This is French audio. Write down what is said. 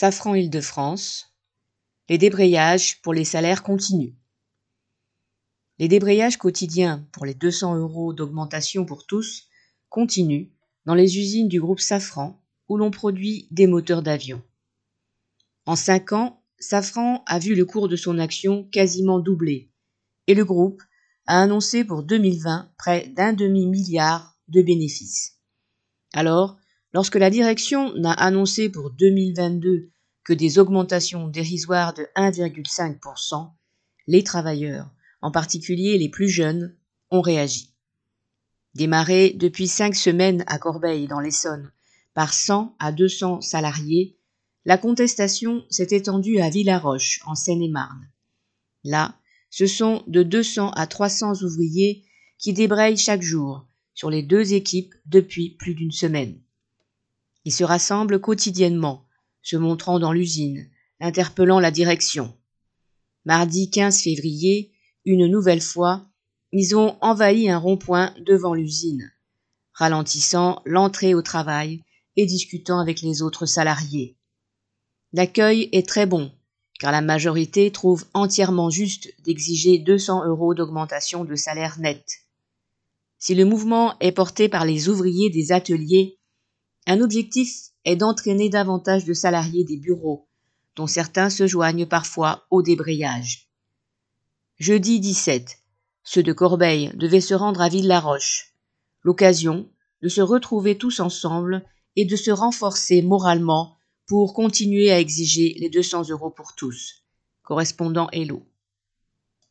Safran Île-de-France, les débrayages pour les salaires continus. Les débrayages quotidiens pour les 200 euros d'augmentation pour tous continuent dans les usines du groupe Safran où l'on produit des moteurs d'avion. En cinq ans, Safran a vu le cours de son action quasiment doubler et le groupe a annoncé pour 2020 près d'un demi-milliard de bénéfices. Alors, lorsque la direction n'a annoncé pour 2022 que des augmentations dérisoires de 1,5%, les travailleurs, en particulier les plus jeunes, ont réagi. Démarré depuis cinq semaines à Corbeil dans l'Essonne par 100 à 200 salariés, la contestation s'est étendue à Villaroche en Seine-et-Marne. Là, ce sont de 200 à 300 ouvriers qui débrayent chaque jour sur les deux équipes depuis plus d'une semaine. Ils se rassemblent quotidiennement, se montrant dans l'usine, interpellant la direction. Mardi 15 février, une nouvelle fois, ils ont envahi un rond-point devant l'usine, ralentissant l'entrée au travail et discutant avec les autres salariés. L'accueil est très bon, car la majorité trouve entièrement juste d'exiger 200 euros d'augmentation de salaire net. Si le mouvement est porté par les ouvriers des ateliers, un objectif est d'entraîner davantage de salariés des bureaux, dont certains se joignent parfois au débrayage. Jeudi 17, ceux de Corbeil devaient se rendre à Villaroche. L'occasion de se retrouver tous ensemble et de se renforcer moralement pour continuer à exiger les 200 euros pour tous. Correspondant Hello.